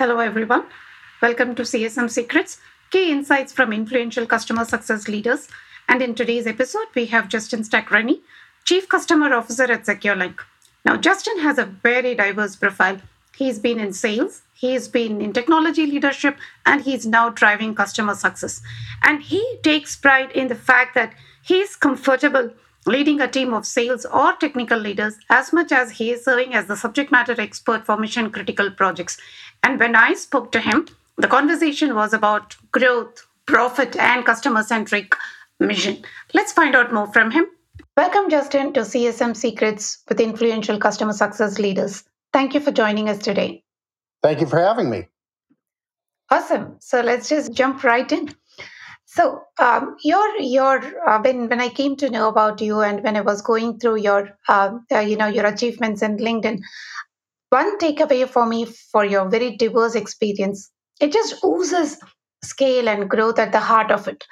Hello, everyone. Welcome to CSM Secrets, key insights from influential customer success leaders. And in today's episode, we have Justin Strackany, Chief Customer Officer at SecureLink. Now, Justin has a very diverse profile. He's been in sales, he's been in technology leadership, and he's now driving customer success. And he takes pride in the fact that he's comfortable leading a team of sales or technical leaders as much as he is serving as the subject matter expert for mission critical projects. And when I spoke to him, the conversation was about growth, profit, and customer centric mission. Let's find out more from him. Welcome, Justin, to CSM Secrets with influential customer success leaders. Thank you for joining us today. Thank you for having me. Awesome. So let's just jump right in. So um, your your uh, when when I came to know about you and when I was going through your uh, uh, you know your achievements in LinkedIn, one takeaway for me for your very diverse experience, it just oozes scale and growth at the heart of it.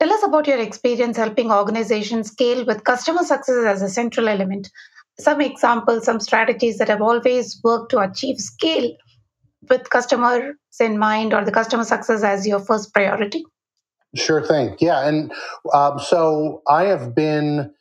Tell us about your experience helping organizations scale with customer success as a central element. Some examples, some strategies that have always worked to achieve scale with customers in mind or the customer success as your first priority. Sure thing. Yeah. And um, so I have been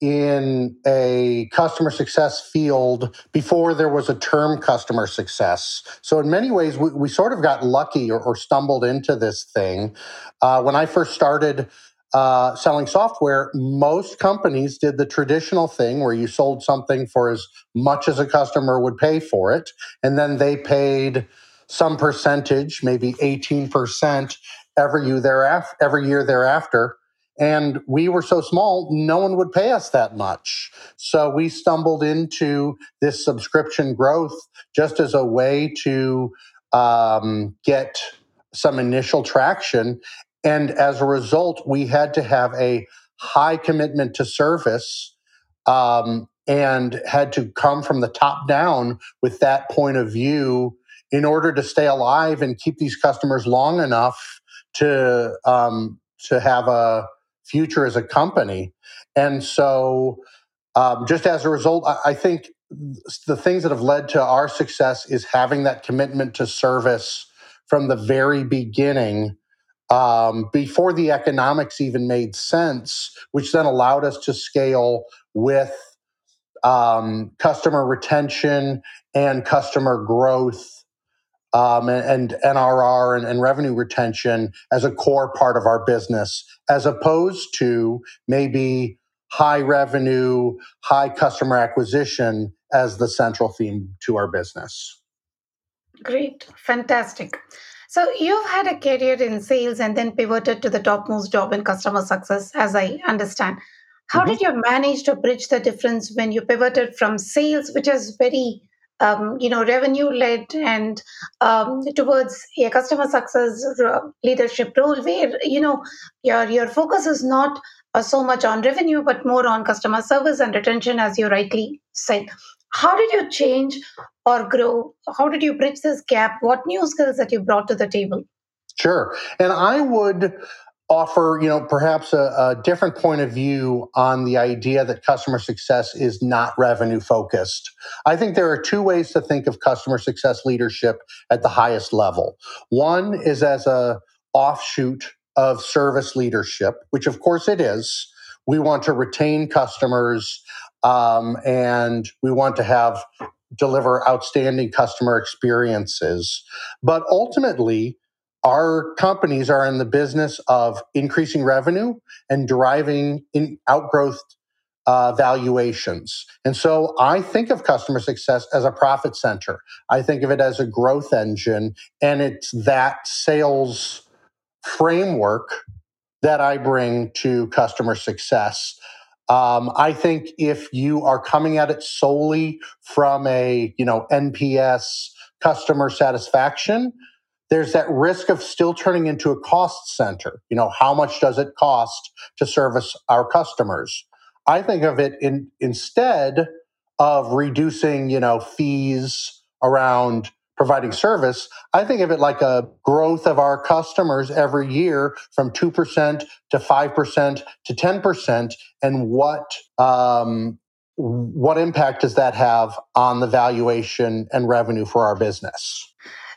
in a customer success field before there was a term customer success. So, in many ways, we, we sort of got lucky or, or stumbled into this thing. Uh, when I first started uh, selling software, most companies did the traditional thing where you sold something for as much as a customer would pay for it, and then they paid some percentage, maybe 18%, every year thereafter, every year thereafter. And we were so small, no one would pay us that much. So we stumbled into this subscription growth just as a way to um, get some initial traction. And as a result, we had to have a high commitment to service um, and had to come from the top down with that point of view in order to stay alive and keep these customers long enough to um, to have a future as a company. And so, um, just as a result, I, I think the things that have led to our success is having that commitment to service from the very beginning. Um, before the economics even made sense, which then allowed us to scale with um, customer retention and customer growth um, and, and, NRR and, and revenue retention as a core part of our business, as opposed to maybe high revenue, high customer acquisition as the central theme to our business. Great, fantastic. So you've had a career in sales and then pivoted to the topmost job in customer success, as I understand. How mm-hmm. did you manage to bridge the difference when you pivoted from sales, which is very um, you know revenue led and um, towards a customer success leadership role where you know your your focus is not uh, so much on revenue but more on customer service and retention as you rightly said. How did you change or grow? How did you bridge this gap? What new skills that you brought to the table? Sure. And i would offer you know perhaps a, a, different point of view on the idea that customer success is not revenue focused. I think there are two ways to think of customer success leadership at the highest level. One is as a offshoot of service leadership which of course it is. We want to retain customers um, and we want to have deliver outstanding customer experiences. But ultimately our companies are in the business of increasing revenue and driving in outgrowth uh, valuations. And so I think of customer success as a profit center. I think of it as a growth engine, and it's that sales framework that I bring to customer success. Um, I think if you are coming at it solely from a you know NPS customer satisfaction, there's that risk of still turning into a cost center. You know, how much does it cost to service our customers? I think of it in instead of reducing, you know, fees around providing service, I think of it like a growth of our customers every year from 2% to 5% to 10%. And what, um, what impact does that have on the valuation and revenue for our business?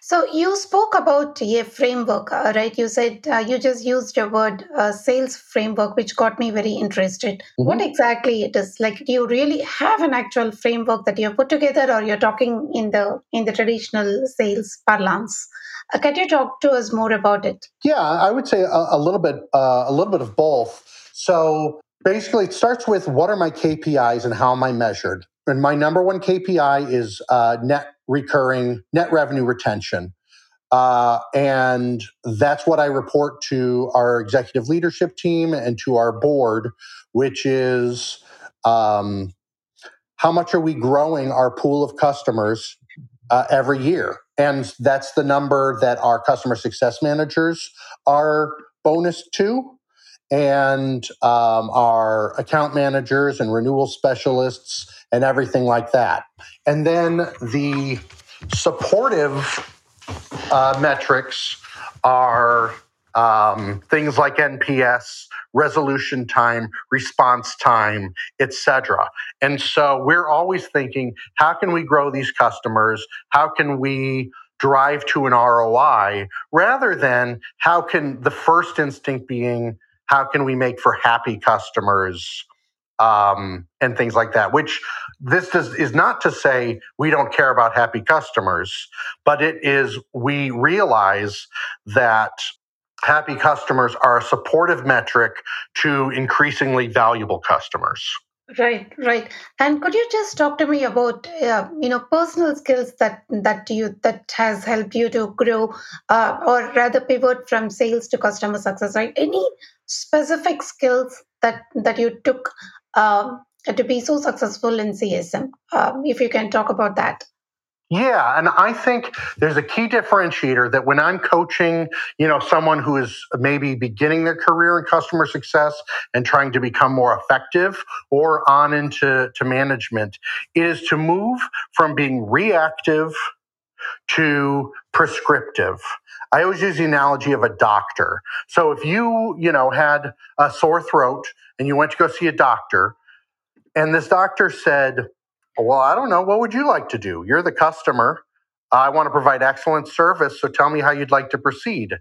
So you spoke about a framework, uh, right? You said uh, you just used your word uh, sales framework, which got me very interested. Mm-hmm. What exactly it is? Like, do you really have an actual framework that you have put together, or you're talking in the in the traditional sales parlance? Uh, can you talk to us more about it? Yeah, I would say a, a little bit, uh, a little bit of both. So basically, it starts with what are my KPIs and how am I measured? And my number one KPI is uh, net recurring net revenue retention. Uh, and that's what I report to our executive leadership team and to our board, which is um, how much are we growing our pool of customers uh, every year? And that's the number that our customer success managers are bonus to. And um, our account managers and renewal specialists and everything like that. And then the supportive uh, metrics are um, things like NPS, resolution time, response time, etc. And so we're always thinking, how can we grow these customers? How can we drive to an ROI rather than how can the first instinct being how can we make for happy customers um, and things like that. Which this does, is not to say we don't care about happy customers, but it is we realize that happy customers are a supportive metric to increasingly valuable customers. Right, right. And could you just talk to me about uh, you know personal skills that that you that has helped you to grow, uh, or rather pivot from sales to customer success? Right? Any specific skills that that you took um, to be so successful in CSM? Um, if you can talk about that. Yeah, and I think there's a key differentiator that when I'm coaching, you know, someone who is maybe beginning their career in customer success and trying to become more effective or on into to management is to move from being reactive to prescriptive. I always use the analogy of a doctor. So if you, you know, had a sore throat and you went to go see a doctor, and this doctor said, Well, I don't know, what would you like to do? You're the customer. I want to provide excellent service, so tell me how you'd like to proceed.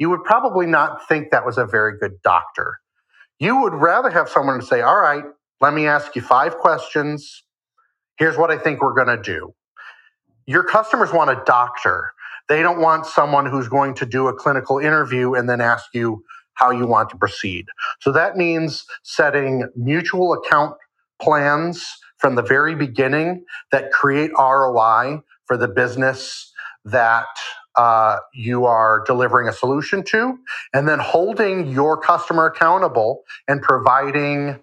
You would probably not think that was a very good doctor. You would rather have someone say, All right, let me ask you five questions. Here's what I think we're going to do. Your customers want a doctor. They don't want someone who's going to do a clinical interview and then ask you how you want to proceed. So that means setting mutual account plans from the very beginning that create ROI for the business that uh, you are delivering a solution to, and then holding your customer accountable and providing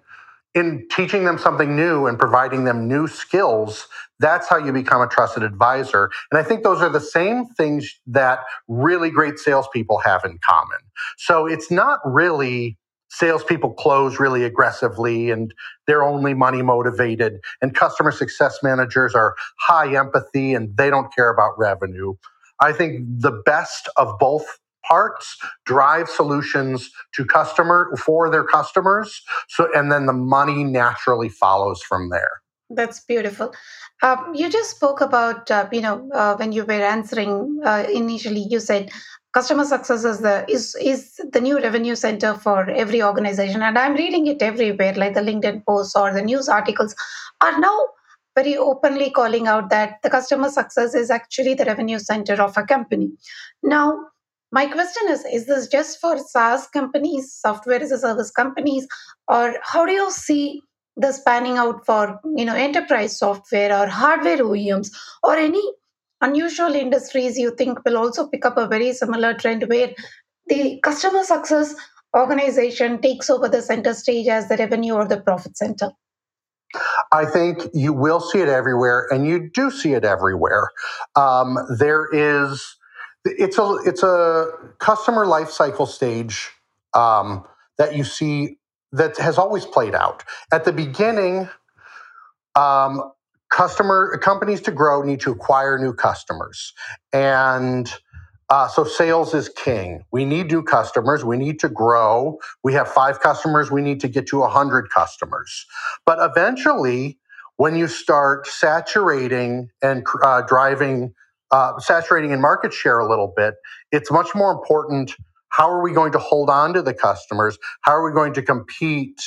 in teaching them something new and providing them new skills, that's how you become a trusted advisor. And I think those are the same things that really great salespeople have in common. So it's not really salespeople close really aggressively and they're only money motivated, and customer success managers are high empathy and they don't care about revenue. I think the best of both parts drive solutions to customer for their customers. So and then the money naturally follows from there. That's beautiful. Um, you just spoke about uh, you know uh, when you were answering uh, initially you said customer success is the is is the new revenue center for every organization. And i'm reading it everywhere like the linkedin posts or the news articles are now very openly calling out that the customer success is actually the revenue center of a company. Now my question is is this just for saas companies software as a service companies? Or how do you see this panning out for you know enterprise software or hardware oems or any unusual industries you think will also pick up a very similar trend where the customer success organization takes over the center stage as the revenue or the profit center? I think you will see it everywhere, and you do see it everywhere. Um, there is it's a it's a customer life cycle stage um, that you see that has always played out. At the beginning, um, customer companies to grow need to acquire new customers, and uh, so sales is king. We need new customers. We need to grow. We have five customers. We need to get to a hundred customers. But eventually, when you start saturating and uh, driving uh, saturating in market share a little bit. It's much more important. How are we going to hold on to the customers? How are we going to compete?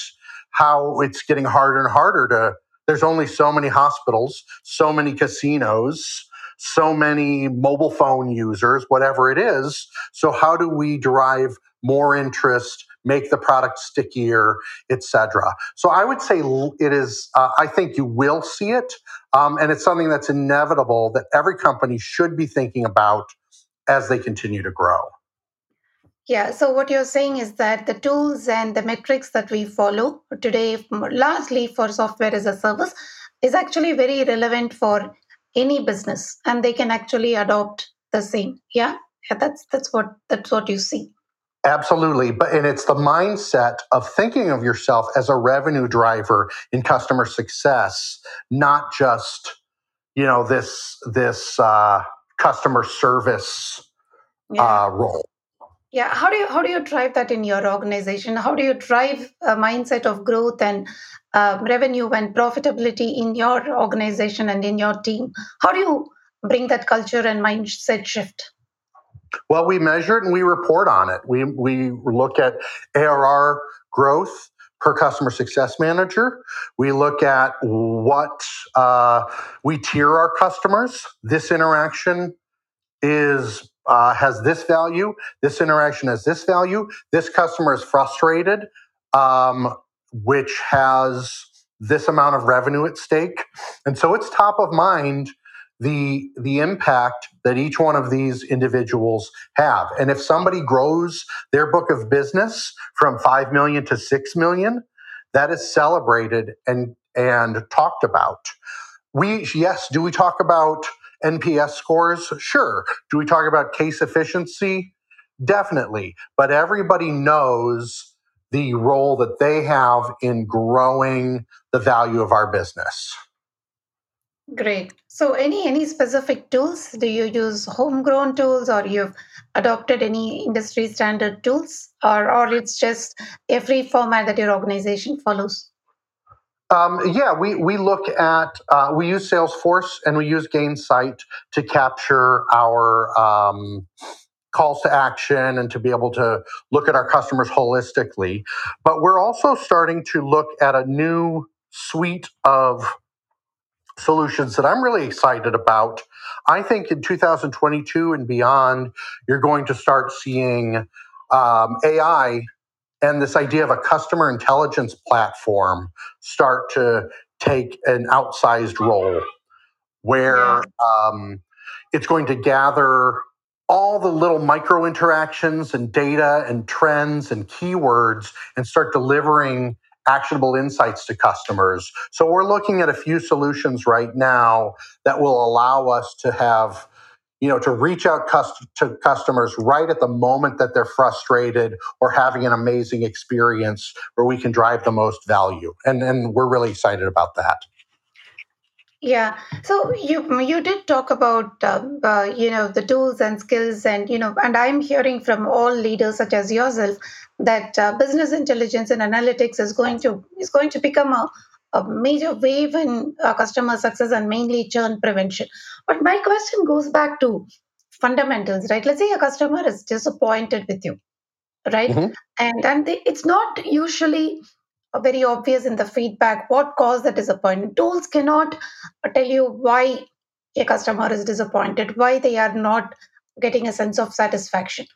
How it's getting harder and harder to. There's only so many hospitals, so many casinos, so many mobile phone users, whatever it is. So how do we drive more interest, make the product stickier, etc. So I would say it is. Uh, I think you will see it, um, and it's something that's inevitable that every company should be thinking about as they continue to grow. Yeah, so what you're saying is that the tools and the metrics that we follow today, largely for software as a service, is actually very relevant for any business and they can actually adopt the same yeah yeah that's that's what that's what you see absolutely. But and it's the mindset of thinking of yourself as a revenue driver in customer success not just you know this this uh, customer service yeah. uh, role. Yeah. How do you how do you drive that in your organization? How do you drive a mindset of growth and uh, revenue and profitability in your organization and in your team? How do you bring that culture and mindset shift well we measure it and we report on it we we look at arr growth per customer success manager. We look at what uh, we tier our customers. This interaction is uh, has this value. This interaction has this value. This customer is frustrated, um, which has this amount of revenue at stake. And so it's top of mind the the impact that each one of these individuals have and if somebody grows their book of business from 5 million to 6 million that is celebrated and and talked about we yes do we talk about NPS scores? Sure. Do we talk about case efficiency? Definitely. But everybody knows the role that they have in growing the value of our business. Great. So any any specific tools? Do you use homegrown tools or you've adopted any industry standard tools or or it's just every format that your organization follows? Um, yeah, we, we look at, uh, we use Salesforce and we use Gainsight to capture our um, calls to action and to be able to look at our customers holistically. But we're also starting to look at a new suite of solutions that I'm really excited about. I think in 2022 and beyond, you're going to start seeing um, AI and this idea of a customer intelligence platform start to take an outsized role where um, it's going to gather all the little micro interactions and data and trends and keywords and start delivering actionable insights to customers. So we're looking at a few solutions right now that will allow us to have you know to reach out cust- to customers right at the moment that they're frustrated or having an amazing experience where we can drive the most value and and we're really excited about that yeah so you you did talk about uh, uh, you know the tools and skills and you know and i'm hearing from all leaders such as yourself that uh, business intelligence and analytics is going to is going to become a a major wave in uh, customer success and mainly churn prevention. But my question goes back to fundamentals, right? Let's say a customer is disappointed with you, right? Mm-hmm. And and they, it's not usually very obvious in the feedback what caused the disappointment. Tools cannot tell you why a customer is disappointed, why they are not getting a sense of satisfaction,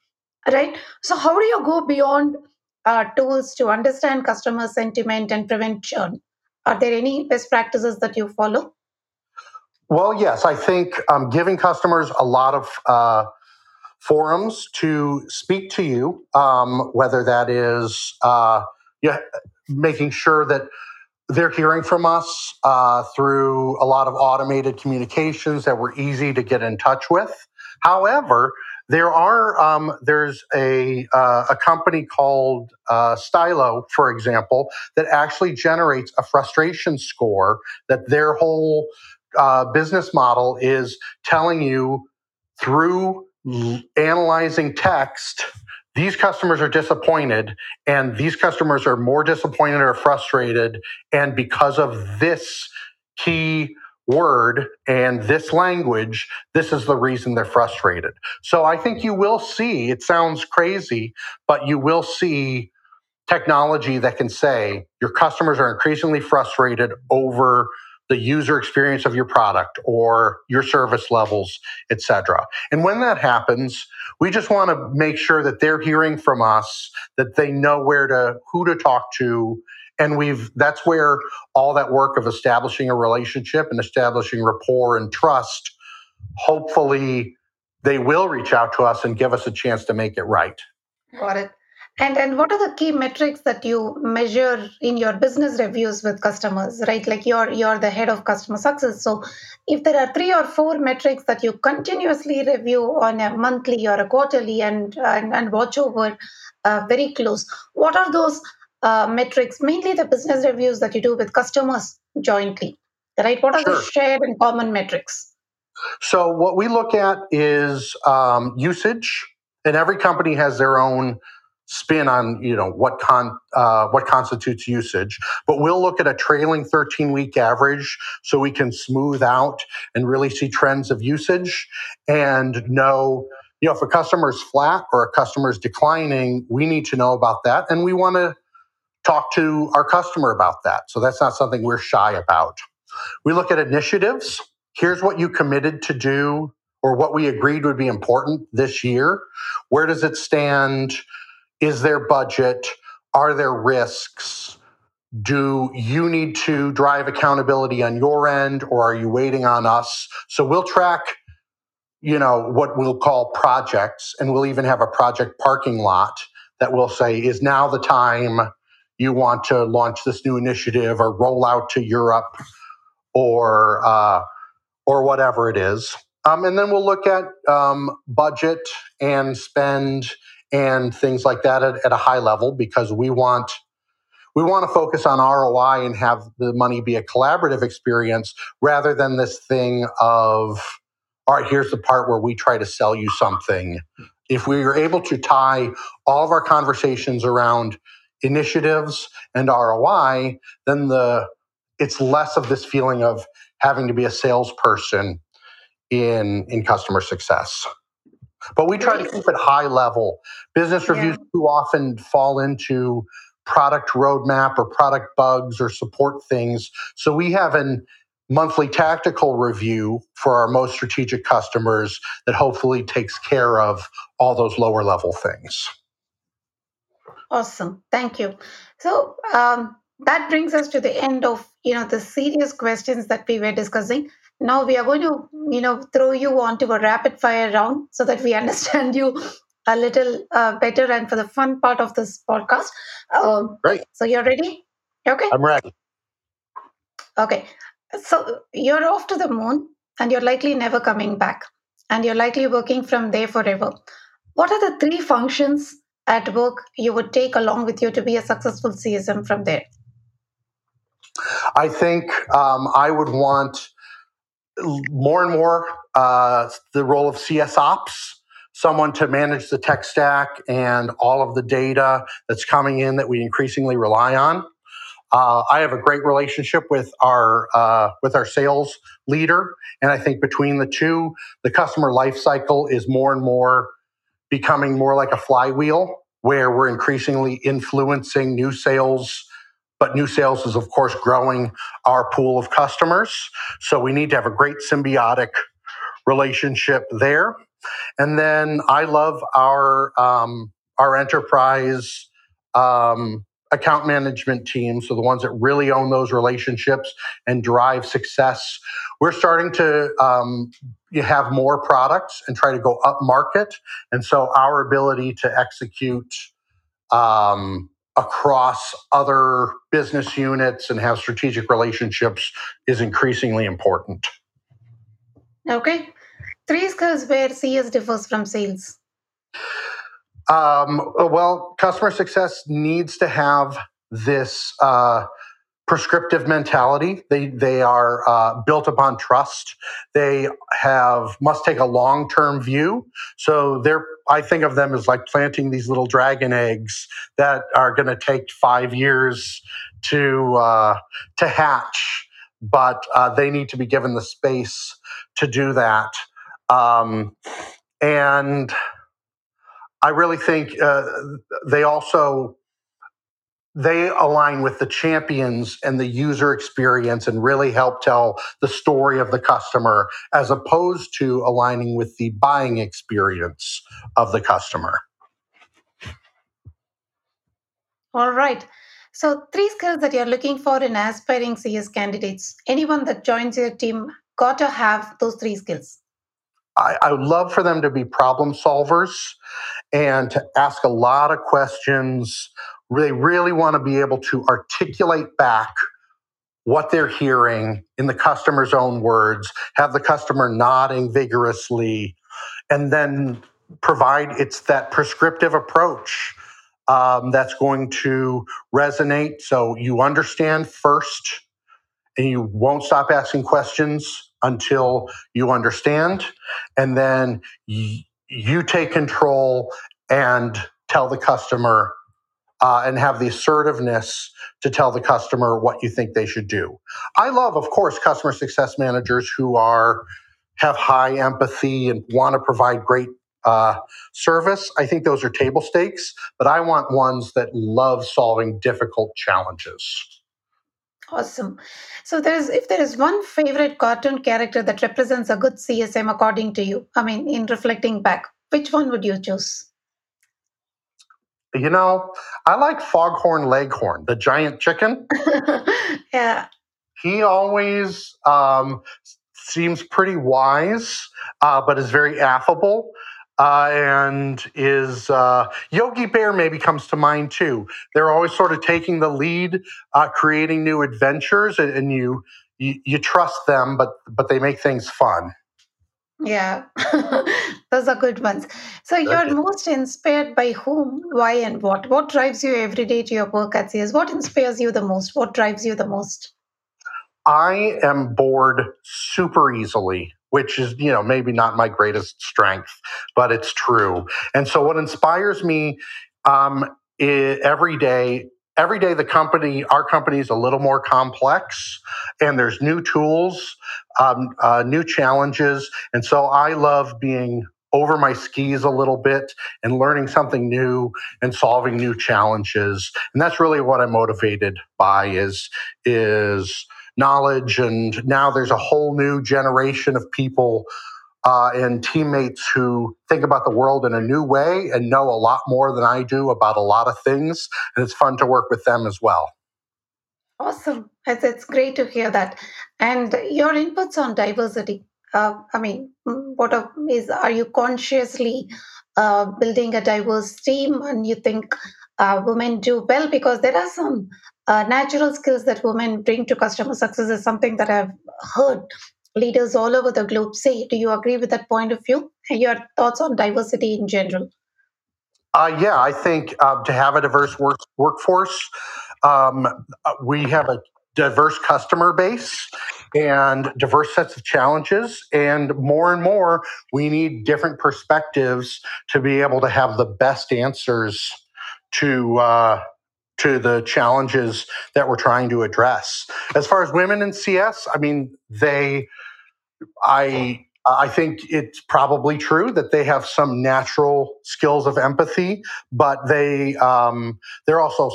right? So how do you go beyond uh, tools to understand customer sentiment and prevent churn? Are there any best practices that you follow? Well, yes, I think um, giving customers a lot of uh, forums to speak to you, um, whether that is uh, yeah, making sure that they're hearing from us uh, through a lot of automated communications that were easy to get in touch with. However, there are um, there's a uh, a company called uh, Stylo, for example, that actually generates a frustration score. That their whole uh, business model is telling you through analyzing text these customers are disappointed and these customers are more disappointed or frustrated and because of this key word and this language, this is the reason they're frustrated. So I think you will see, it sounds crazy, but you will see technology that can say your customers are increasingly frustrated over the user experience of your product or your service levels, etc. And when that happens, we just want to make sure that they're hearing from us, that they know where to who to talk to, and we've that's where all that work of establishing a relationship and establishing rapport and trust hopefully they will reach out to us and give us a chance to make it right got it and and what are the key metrics that you measure in your business reviews with customers, right? Like you're you're the head of customer success. So if there are three or four metrics that you continuously review on a monthly or a quarterly and and, and watch over uh, very close, what are those uh, metrics? Mainly the business reviews that you do with customers jointly, right? What are sure. the shared and common metrics? So what we look at is um, usage, and every company has their own spin on you know what con uh, what constitutes usage but we'll look at a trailing 13 week average so we can smooth out and really see trends of usage and know you know if a customer is flat or a customer is declining we need to know about that and we want to talk to our customer about that. So that's not something we're shy about. We look at initiatives. Here's what you committed to do or what we agreed would be important this year. Where does it stand is there budget? Are there risks? Do you need to drive accountability on your end or are you waiting on us? So we'll track, you know, what we'll call projects and we'll even have a project parking lot that will say, is now the time you want to launch this new initiative or roll out to Europe or, uh, or whatever it is. Um, and then we'll look at um, budget and spend and things like that at, at a high level because we want we want to focus on ROI and have the money be a collaborative experience rather than this thing of all right here's the part where we try to sell you something. If we are able to tie all of our conversations around initiatives and ROI then the it's less of this feeling of having to be a salesperson in in customer success but we try to keep it high level. Business reviews yeah. too often fall into product roadmap or product bugs or support things. So we have a monthly tactical review for our most strategic customers that hopefully takes care of all those lower level things. Awesome. Thank you. So um, that brings us to the end of you know the serious questions that we were discussing now we are going to you know throw you onto a rapid fire round so that we understand you a little uh, better and for the fun part of this podcast. Um, right so you're ready? Okay. I'm ready. Okay. So you're off to the moon and you're likely never coming back and you're likely working from there forever. What are the three functions at work you would take along with you to be a successful csm from there? I think um, i would want more and more uh, the role of CS ops, someone to manage the tech stack and all of the data that's coming in that we increasingly rely on. Uh, I have a great relationship with our uh, with our sales leader, and I think between the two, the customer life cycle is more and more becoming more like a flywheel, where we're increasingly influencing new sales but new sales is, of course, growing our pool of customers. So we need to have a great symbiotic relationship there. And then I love our um, our enterprise um, account management team, so the ones that really own those relationships and drive success. We're starting to um, have more products and try to go up market, and so our ability to execute um, across other business units and have strategic relationships is increasingly important. Okay. Three skills where CS differs from sales. Um, well, customer success needs to have this uh, prescriptive mentality. They they are uh, built upon trust. They have must take a long term view. So they're I think of them as like planting these little dragon eggs that are going to take five years to uh, to hatch. but uh, they need to be given the space to do that. Um, and I really think uh, they also they align with the champions and the user experience and really help tell the story of the customer as opposed to aligning with the buying experience of the customer. All right. So, three skills that you're looking for in aspiring CS candidates. Anyone that joins your team got to have those three skills. I, I, would love for them to be problem solvers and to ask a lot of questions. They really want to be able to articulate back what they're hearing in the customer's own words, have the customer nodding vigorously, and then provide it's that prescriptive approach um, that's going to resonate. So you understand first, and you won't stop asking questions until you understand. And then y- you take control and tell the customer uh, and have the assertiveness to tell the customer what you think they should do. I love, of course, customer success managers who are have high empathy and want to provide great uh, service. I think those are table stakes, but I want ones that love solving difficult challenges. Awesome. So there's if there is one favorite cartoon character that represents a good CSM according to you, I mean, in reflecting back, which one would you choose? You know, I like Foghorn Leghorn, the giant chicken. yeah. He always um, seems pretty wise, uh, but is very affable uh, and is uh, Yogi Bear maybe comes to mind too. They're always sort of taking the lead, uh, creating new adventures, and, and you, you, you trust them, but but they make things fun. Yeah, those are good ones. So you're okay. most inspired by whom, why, and what? What drives you every day to your work at CS? What inspires you the most? What drives you the most? I am bored super easily which is, you know, maybe not my greatest strength, but it's true. And so what inspires me um, every day every day the company our company is a little more complex and there's new tools um, uh, new challenges and so i love being over my skis a little bit and learning something new and solving new challenges and that's really what i'm motivated by is is knowledge. And now there's a whole new generation of people uh, and teammates who think about the world in a new way and know a lot more than I do about a lot of things. And it's fun to work with them as well. Awesome. It's, great to hear that. And your inputs on diversity. Uh, I mean, mm, what are, are you consciously uh, building a diverse team and you think uh, women do well? Because there are some uh, natural skills that women bring to customer success is something that I've heard leaders all over the globe say. Do you agree with that point of view? Your thoughts on diversity in general? Uh, yeah, I think uh, to have a diverse work, workforce, um, uh, we have a diverse customer base and diverse sets of challenges. And more and more, we need different perspectives to be able to have the best answers to uh, to the challenges that we're trying to address. As far as women in CS, I mean, they, I, I think it's probably true that they have some natural skills of empathy, but they um, they're also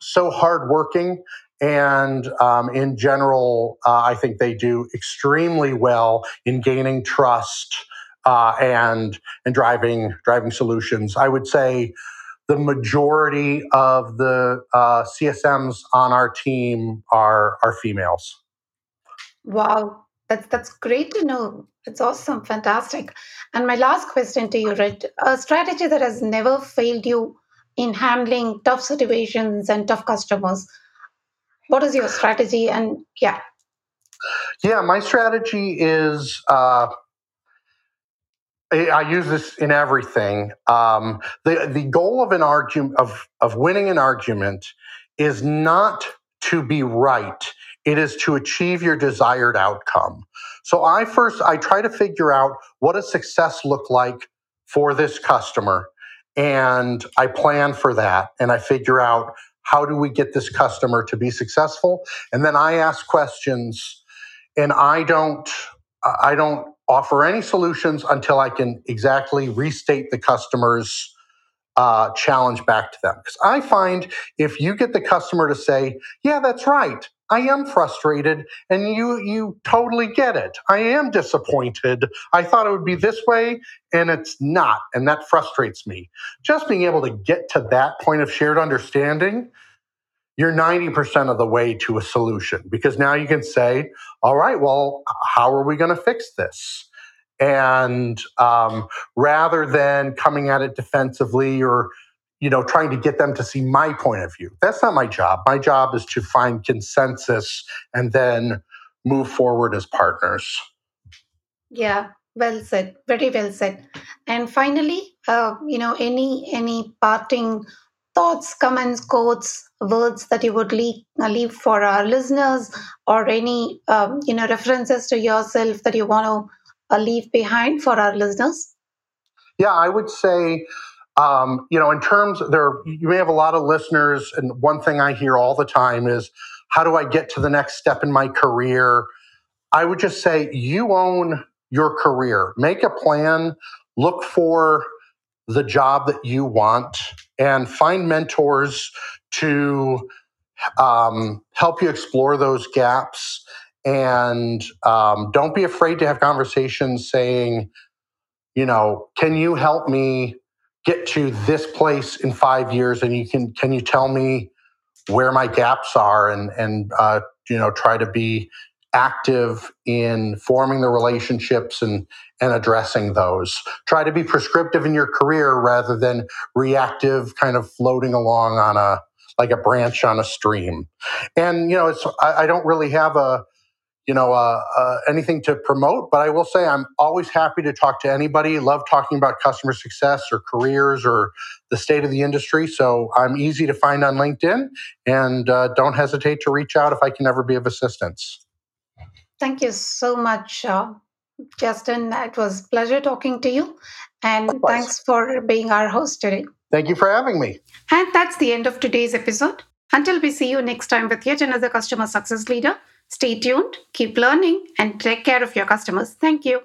so hardworking, and um, in general, uh, I think they do extremely well in gaining trust uh, and and driving driving solutions. I would say the majority of the uh, CSMs on our team are are females. Wow, that's that's great to know. It's awesome, fantastic. And my last question to you, Red, a strategy that has never failed you in handling tough situations and tough customers. What is your strategy? And yeah, yeah, my strategy is. Uh, I use this in everything. Um, the the goal of an argument of of winning an argument is not to be right. It is to achieve your desired outcome. So I first I try to figure out what does success look like for this customer, and I plan for that, and I figure out how do we get this customer to be successful? And then I ask questions and I don't I don't offer any solutions until I can exactly restate the customer's uh, challenge back to them. Because I find if you get the customer to say, "Yeah, that's right," I am frustrated and you you totally get it. I am disappointed. I thought it would be this way and it's not and that frustrates me. Just being able to get to that point of shared understanding, you're 90% of the way to a solution because now you can say, "All right, well, how are we going to fix this?" And um, rather than coming at it defensively or you know, trying to get them to see my point of view. That's not my job. My job is to find consensus and then move forward as partners. Yeah, well said. Very well said. And finally, uh, you know, any any parting thoughts, comments, quotes, words that you would leave, uh, leave for our listeners, or any um, you know references to yourself that you want to uh, leave behind for our listeners? Yeah, I would say um, you know, in terms there, you may have a lot of listeners, and one thing I hear all the time is, "How do I get to the next step in my career?" I would just say, you own your career. Make a plan. Look for the job that you want, and find mentors to um, help you explore those gaps. And um, don't be afraid to have conversations saying, you know, can you help me get to this place in five years and you can can you tell me where my gaps are and and uh, you know try to be active in forming the relationships and and addressing those try to be prescriptive in your career rather than reactive kind of floating along on a like a branch on a stream and you know it's i, I don't really have a you know, uh, uh, anything to promote, but I will say I'm always happy to talk to anybody. Love talking about customer success or careers or the state of the industry. So I'm easy to find on LinkedIn, and uh, don't hesitate to reach out if I can ever be of assistance. Thank you so much, Justin. It was pleasure talking to you, and Likewise. thanks for being our host today. Thank you for having me. And that's the end of today's episode. Until we see you next time with yet another customer success leader. Stay tuned, keep learning, and take care of your customers. Thank you.